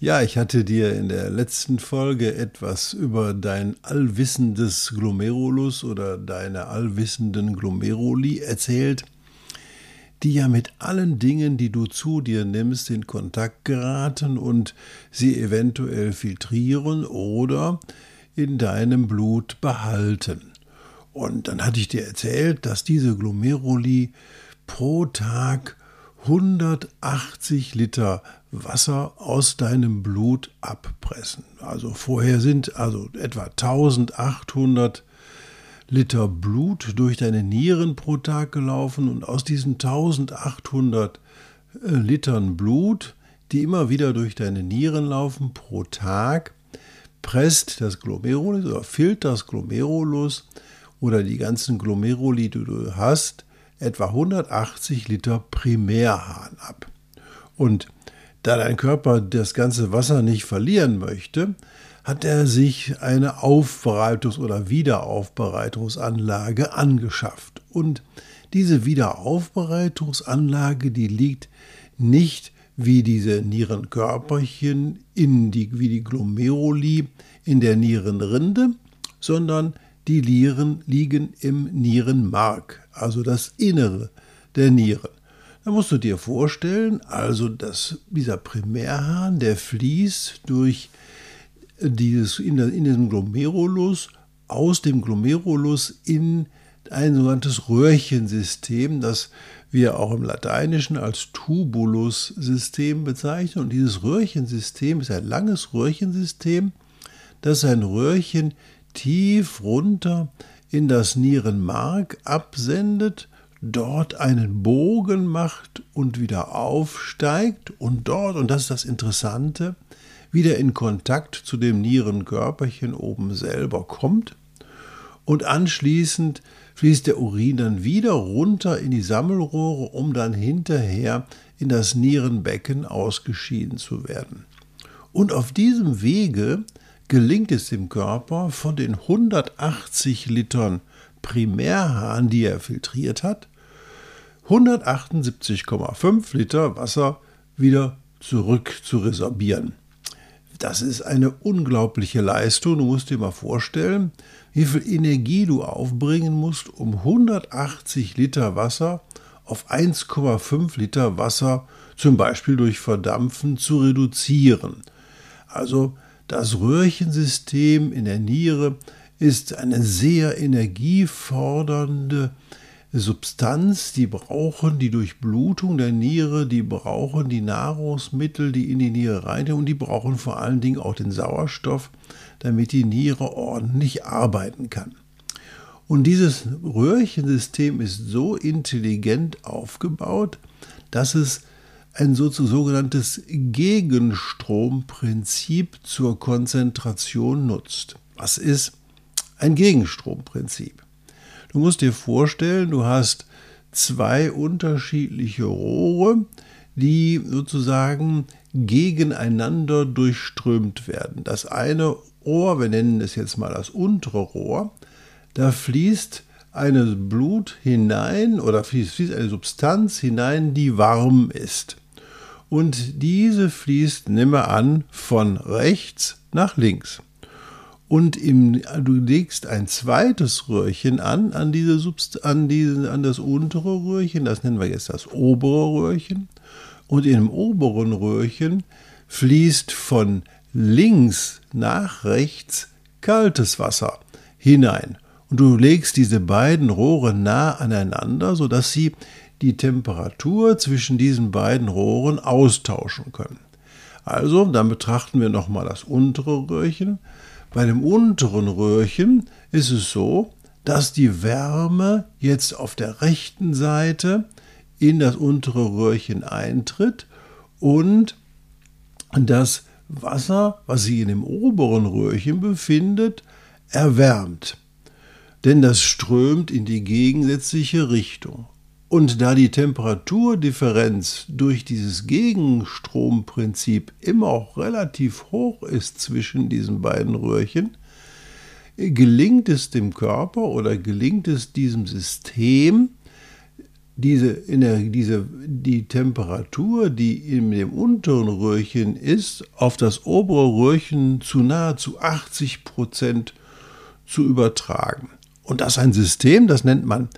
Ja, ich hatte dir in der letzten Folge etwas über dein allwissendes Glomerulus oder deine allwissenden Glomeruli erzählt, die ja mit allen Dingen, die du zu dir nimmst, in Kontakt geraten und sie eventuell filtrieren oder in deinem Blut behalten. Und dann hatte ich dir erzählt, dass diese Glomeruli pro Tag 180 Liter Wasser aus deinem Blut abpressen. Also vorher sind also etwa 1800 Liter Blut durch deine Nieren pro Tag gelaufen und aus diesen 1800 äh, Litern Blut, die immer wieder durch deine Nieren laufen pro Tag, presst das Glomerulus oder filtert das Glomerulus oder die ganzen Glomeruli, die du hast, etwa 180 Liter Primärhahn ab. Und da dein Körper das ganze Wasser nicht verlieren möchte, hat er sich eine Aufbereitungs- oder Wiederaufbereitungsanlage angeschafft. Und diese Wiederaufbereitungsanlage, die liegt nicht wie diese Nierenkörperchen in die, wie die Glomeruli in der Nierenrinde, sondern die Nieren liegen im Nierenmark, also das Innere der Nieren. Da musst du dir vorstellen, also dass dieser Primärhahn, der fließt durch dieses, in, in diesem Glomerulus, aus dem Glomerulus in ein sogenanntes Röhrchensystem, das wir auch im Lateinischen als Tubulus-System bezeichnen. Und dieses Röhrchensystem ist ein langes Röhrchensystem, das ein Röhrchen tief runter in das Nierenmark absendet, dort einen Bogen macht und wieder aufsteigt und dort, und das ist das Interessante, wieder in Kontakt zu dem Nierenkörperchen oben selber kommt und anschließend fließt der Urin dann wieder runter in die Sammelrohre, um dann hinterher in das Nierenbecken ausgeschieden zu werden. Und auf diesem Wege gelingt es dem Körper, von den 180 Litern Primärhahn, die er filtriert hat, 178,5 Liter Wasser wieder zurück zu resorbieren. Das ist eine unglaubliche Leistung. Du musst dir mal vorstellen, wie viel Energie du aufbringen musst, um 180 Liter Wasser auf 1,5 Liter Wasser zum Beispiel durch Verdampfen zu reduzieren. Also das Röhrchensystem in der Niere ist eine sehr energiefordernde Substanz, die brauchen die Durchblutung der Niere, die brauchen die Nahrungsmittel, die in die Niere rein und die brauchen vor allen Dingen auch den Sauerstoff, damit die Niere ordentlich arbeiten kann. Und dieses Röhrchensystem ist so intelligent aufgebaut, dass es ein sogenanntes Gegenstromprinzip zur Konzentration nutzt. Was ist ein Gegenstromprinzip? Du musst dir vorstellen, du hast zwei unterschiedliche Rohre, die sozusagen gegeneinander durchströmt werden. Das eine Rohr, wir nennen es jetzt mal das untere Rohr, da fließt eine Blut hinein oder fließt, fließt eine Substanz hinein, die warm ist und diese fließt, nimm an, von rechts nach links. Und im, du legst ein zweites Röhrchen an, an, diese Subst an, diese, an das untere Röhrchen, das nennen wir jetzt das obere Röhrchen. Und dem oberen Röhrchen fließt von links nach rechts kaltes Wasser hinein. Und du legst diese beiden Rohre nah aneinander, sodass sie die Temperatur zwischen diesen beiden Rohren austauschen können. Also, dann betrachten wir nochmal das untere Röhrchen. Bei dem unteren Röhrchen ist es so, dass die Wärme jetzt auf der rechten Seite in das untere Röhrchen eintritt und das Wasser, was sich in dem oberen Röhrchen befindet, erwärmt. Denn das strömt in die gegensätzliche Richtung. Und da die Temperaturdifferenz durch dieses Gegenstromprinzip immer auch relativ hoch ist zwischen diesen beiden Röhrchen, gelingt es dem Körper oder gelingt es diesem System, diese, diese, die Temperatur, die in dem unteren Röhrchen ist, auf das obere Röhrchen zu nahezu 80 Prozent zu übertragen. Und das ist ein System, das nennt man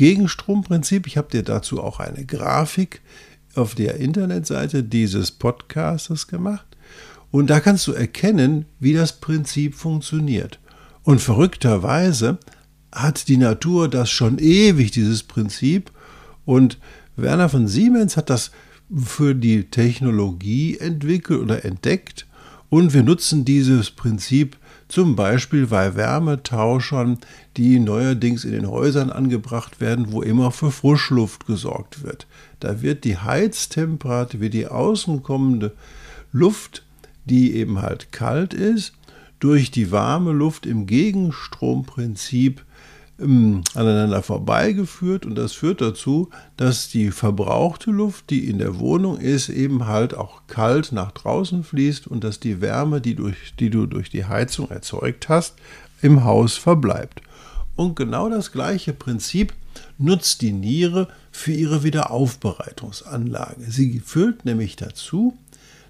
Gegenstromprinzip. Ich habe dir dazu auch eine Grafik auf der Internetseite dieses Podcastes gemacht. Und da kannst du erkennen, wie das Prinzip funktioniert. Und verrückterweise hat die Natur das schon ewig, dieses Prinzip. Und Werner von Siemens hat das für die Technologie entwickelt oder entdeckt. Und wir nutzen dieses Prinzip zum Beispiel bei Wärmetauschern, die neuerdings in den Häusern angebracht werden, wo immer für Frischluft gesorgt wird. Da wird die Heiztemperatur, wird die außen kommende Luft, die eben halt kalt ist, durch die warme Luft im Gegenstromprinzip ähm, aneinander vorbeigeführt und das führt dazu, dass die verbrauchte Luft, die in der Wohnung ist, eben halt auch kalt nach draußen fließt und dass die Wärme, die, durch, die du durch die Heizung erzeugt hast, im Haus verbleibt. Und genau das gleiche Prinzip nutzt die Niere für ihre Wiederaufbereitungsanlage. Sie führt nämlich dazu,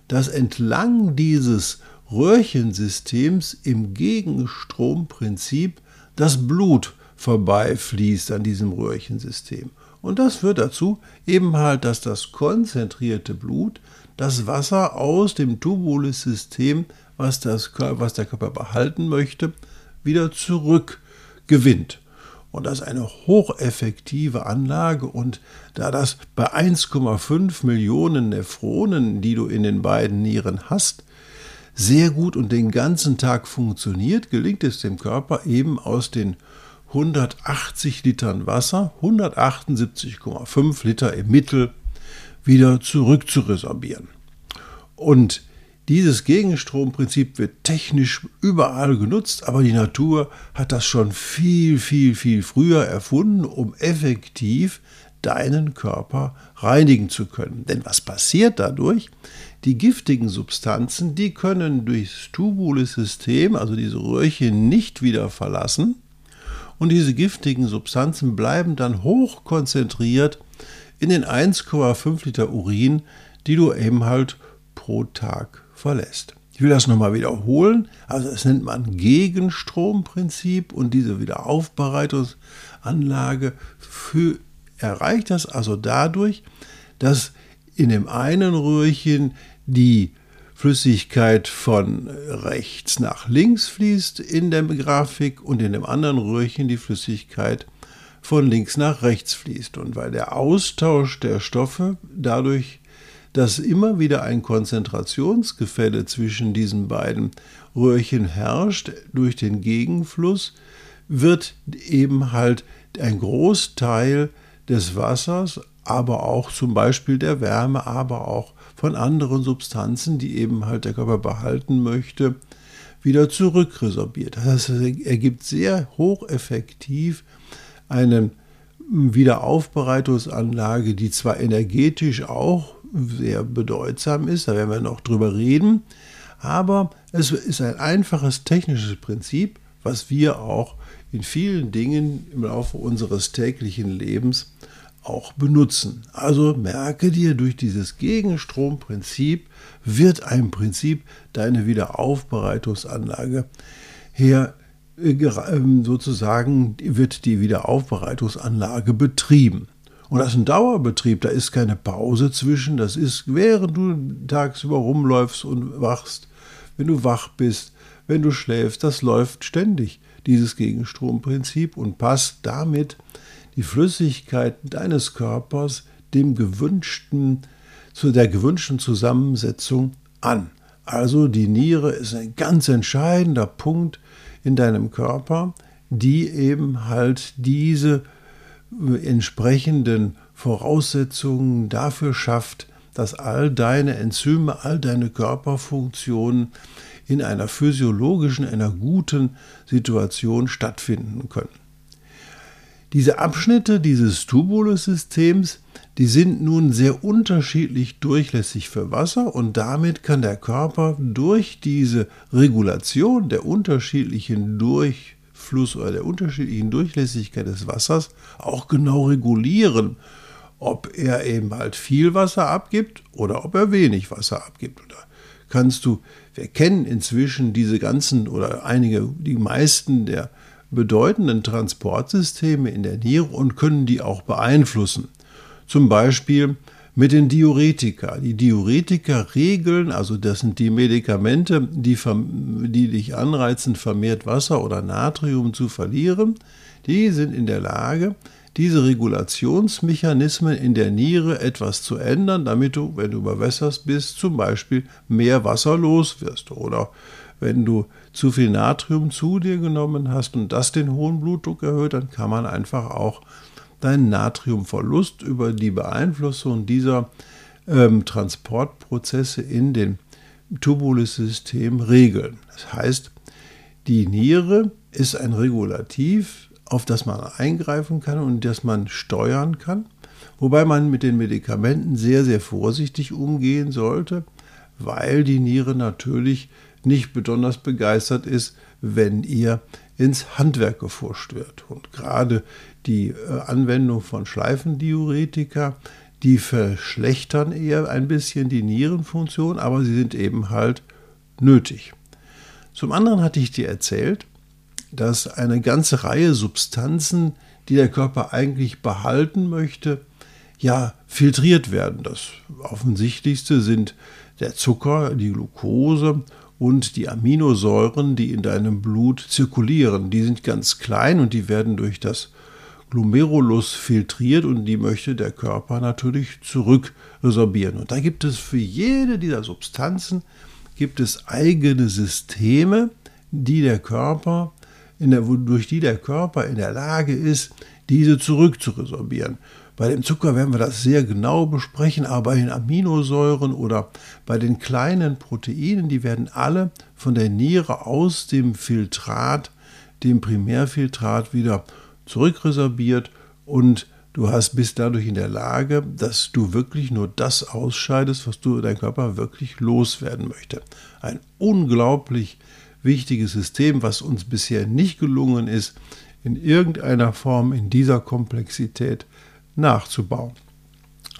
dass entlang dieses Röhrchensystems im Gegenstromprinzip das Blut vorbeifließt an diesem Röhrchensystem. Und das führt dazu eben halt, dass das konzentrierte Blut das Wasser aus dem Tubulussystem, was, was der Körper behalten möchte, wieder zurückgewinnt. Und das ist eine hocheffektive Anlage. Und da das bei 1,5 Millionen Nephronen, die du in den beiden Nieren hast, sehr gut und den ganzen Tag funktioniert, gelingt es dem Körper eben aus den 180 Litern Wasser, 178,5 Liter im Mittel, wieder zurückzuresorbieren. Und dieses Gegenstromprinzip wird technisch überall genutzt, aber die Natur hat das schon viel, viel, viel früher erfunden, um effektiv deinen Körper reinigen zu können. Denn was passiert dadurch? Die giftigen Substanzen, die können durchs Tubulussystem, also diese Röhrchen, nicht wieder verlassen und diese giftigen Substanzen bleiben dann hoch konzentriert in den 1,5 Liter Urin, die du eben halt pro Tag verlässt. Ich will das nochmal wiederholen. Also das nennt man Gegenstromprinzip und diese Wiederaufbereitungsanlage für, erreicht das also dadurch, dass in dem einen Röhrchen die Flüssigkeit von rechts nach links fließt in der Grafik und in dem anderen Röhrchen die Flüssigkeit von links nach rechts fließt. Und weil der Austausch der Stoffe dadurch, dass immer wieder ein Konzentrationsgefälle zwischen diesen beiden Röhrchen herrscht durch den Gegenfluss, wird eben halt ein Großteil des Wassers, aber auch zum Beispiel der Wärme, aber auch von anderen Substanzen, die eben halt der Körper behalten möchte, wieder zurückresorbiert. Das ergibt sehr hocheffektiv eine Wiederaufbereitungsanlage, die zwar energetisch auch sehr bedeutsam ist, da werden wir noch drüber reden, aber es ist ein einfaches technisches Prinzip, was wir auch in vielen Dingen im Laufe unseres täglichen Lebens auch benutzen. Also merke dir, durch dieses Gegenstromprinzip wird ein Prinzip deine Wiederaufbereitungsanlage her äh, ähm, sozusagen wird die Wiederaufbereitungsanlage betrieben. Und das ist ein Dauerbetrieb, da ist keine Pause zwischen, das ist, während du tagsüber rumläufst und wachst, wenn du wach bist, wenn du schläfst, das läuft ständig, dieses Gegenstromprinzip und passt damit die Flüssigkeit deines Körpers dem gewünschten, zu der gewünschten Zusammensetzung an. Also die Niere ist ein ganz entscheidender Punkt in deinem Körper, die eben halt diese entsprechenden Voraussetzungen dafür schafft, dass all deine Enzyme, all deine Körperfunktionen in einer physiologischen, einer guten Situation stattfinden können. Diese Abschnitte dieses Tubulus-Systems, die sind nun sehr unterschiedlich durchlässig für Wasser und damit kann der Körper durch diese Regulation der unterschiedlichen Durchfluss oder der unterschiedlichen Durchlässigkeit des Wassers auch genau regulieren, ob er eben halt viel Wasser abgibt oder ob er wenig Wasser abgibt. Da kannst du, wir kennen inzwischen diese ganzen oder einige, die meisten der bedeutenden Transportsysteme in der Niere und können die auch beeinflussen. Zum Beispiel mit den Diuretika. Die Diuretika regeln, also das sind die Medikamente, die, die dich anreizen, vermehrt Wasser oder Natrium zu verlieren, die sind in der Lage, diese Regulationsmechanismen in der Niere etwas zu ändern, damit du, wenn du überwässerst bist, zum Beispiel mehr Wasser los wirst. Oder wenn du zu viel Natrium zu dir genommen hast und das den hohen Blutdruck erhöht, dann kann man einfach auch deinen Natriumverlust über die Beeinflussung dieser ähm, Transportprozesse in den Tubulussystem regeln. Das heißt, die Niere ist ein Regulativ, auf das man eingreifen kann und das man steuern kann, wobei man mit den Medikamenten sehr, sehr vorsichtig umgehen sollte, weil die Niere natürlich nicht besonders begeistert ist, wenn ihr ins Handwerk gefuscht wird. Und gerade die äh, Anwendung von Schleifendiuretika, die verschlechtern eher ein bisschen die Nierenfunktion, aber sie sind eben halt nötig. Zum anderen hatte ich dir erzählt, dass eine ganze Reihe Substanzen, die der Körper eigentlich behalten möchte, ja filtriert werden. Das offensichtlichste sind der Zucker, die Glucose und die Aminosäuren, die in deinem Blut zirkulieren. Die sind ganz klein und die werden durch das Glomerulus filtriert und die möchte der Körper natürlich zurückresorbieren. Und da gibt es für jede dieser Substanzen gibt es eigene Systeme, die der Körper der, durch die der Körper in der Lage ist, diese zurückzuresorbieren. Bei dem Zucker werden wir das sehr genau besprechen, aber bei den Aminosäuren oder bei den kleinen Proteinen, die werden alle von der Niere aus dem Filtrat, dem Primärfiltrat wieder zurückresorbiert und du hast bist dadurch in der Lage, dass du wirklich nur das ausscheidest, was du dein Körper wirklich loswerden möchte. Ein unglaublich wichtiges System, was uns bisher nicht gelungen ist, in irgendeiner Form in dieser Komplexität nachzubauen.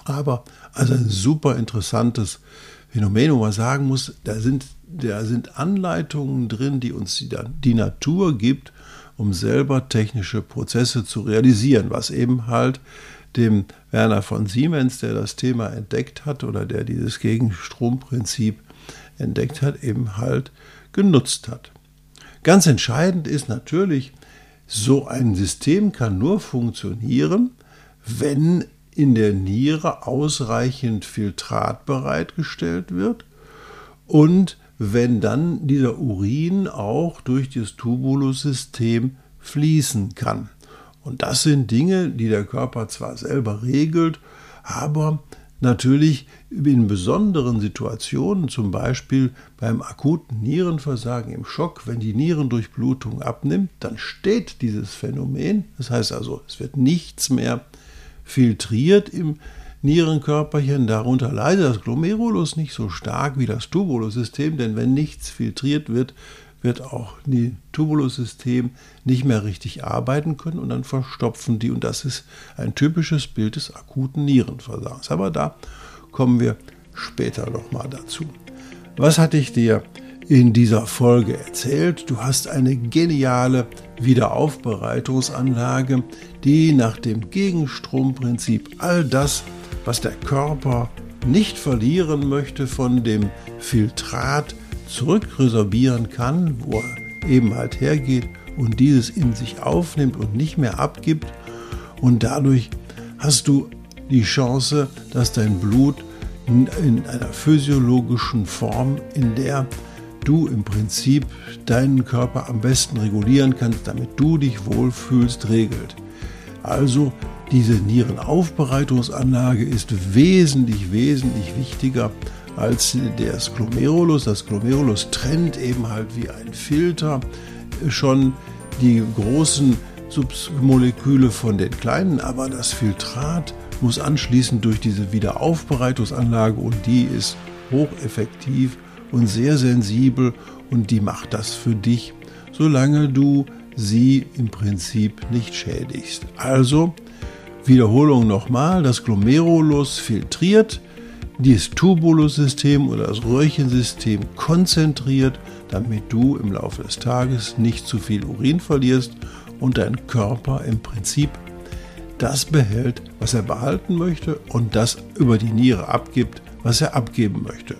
Aber also ein super interessantes Phänomen, wo man sagen muss, da sind, da sind Anleitungen drin, die uns die, die Natur gibt, um selber technische Prozesse zu realisieren, was eben halt dem Werner von Siemens, der das Thema entdeckt hat oder der dieses Gegenstromprinzip entdeckt hat, eben halt genutzt hat. Ganz entscheidend ist natürlich, so ein System kann nur funktionieren, wenn in der Niere ausreichend Filtrat bereitgestellt wird und wenn dann dieser Urin auch durch das Tubulussystem fließen kann. Und das sind Dinge, die der Körper zwar selber regelt, aber natürlich in besonderen Situationen, zum Beispiel beim akuten Nierenversagen im Schock, wenn die Nierendurchblutung abnimmt, dann steht dieses Phänomen. Das heißt also, es wird nichts mehr filtriert im Nierenkörperchen. Darunter leidet das Glomerulus nicht so stark wie das Tubulussystem, denn wenn nichts filtriert wird, wird auch die Tubulussystem nicht mehr richtig arbeiten können und dann verstopfen die. Und das ist ein typisches Bild des akuten Nierenversagens. Aber da kommen wir später nochmal dazu. Was hatte ich dir in dieser Folge erzählt? Du hast eine geniale Wiederaufbereitungsanlage, die nach dem Gegenstromprinzip all das, was der Körper nicht verlieren möchte, von dem Filtrat zurückresorbieren kann, wo er eben halt hergeht und dieses in sich aufnimmt und nicht mehr abgibt. Und dadurch hast du die Chance, dass dein Blut in einer physiologischen Form, in der du im Prinzip deinen Körper am besten regulieren kannst, damit du dich wohlfühlst, regelt. Also Diese Nierenaufbereitungsanlage ist wesentlich, wesentlich wichtiger als der Glomerulus. Das Glomerulus trennt eben halt wie ein Filter schon die großen Submoleküle von den kleinen, aber das Filtrat muss anschließend durch diese Wiederaufbereitungsanlage und die ist hocheffektiv und sehr sensibel und die macht das für dich, solange du sie im Prinzip nicht schädigst. Also Wiederholung nochmal, das Glomerulus filtriert, dieses Tubulussystem oder das Röhrchensystem konzentriert, damit du im Laufe des Tages nicht zu viel Urin verlierst und dein Körper im Prinzip das behält, was er behalten möchte und das über die Niere abgibt, was er abgeben möchte.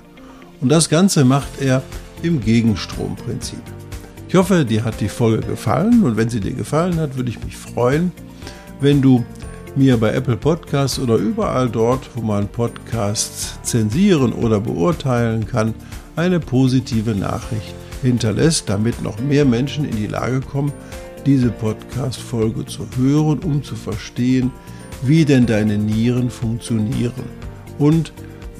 Und das Ganze macht er im Gegenstromprinzip. Ich hoffe, dir hat die Folge gefallen und wenn sie dir gefallen hat, würde ich mich freuen, wenn du mir bei Apple Podcasts oder überall dort, wo man Podcasts zensieren oder beurteilen kann, eine positive Nachricht hinterlässt, damit noch mehr Menschen in die Lage kommen, diese Podcast-Folge zu hören, um zu verstehen, wie denn deine Nieren funktionieren und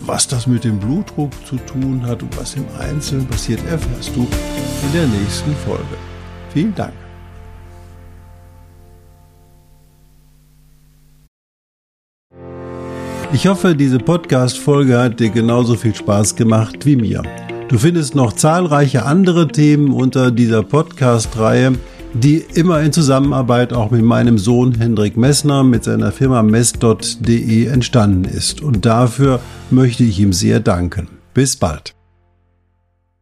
was das mit dem Blutdruck zu tun hat und was im Einzelnen passiert, erfährst du in der nächsten Folge. Vielen Dank. Ich hoffe, diese Podcast-Folge hat dir genauso viel Spaß gemacht wie mir. Du findest noch zahlreiche andere Themen unter dieser Podcast-Reihe, die immer in Zusammenarbeit auch mit meinem Sohn Hendrik Messner mit seiner Firma mess.de entstanden ist. Und dafür möchte ich ihm sehr danken. Bis bald.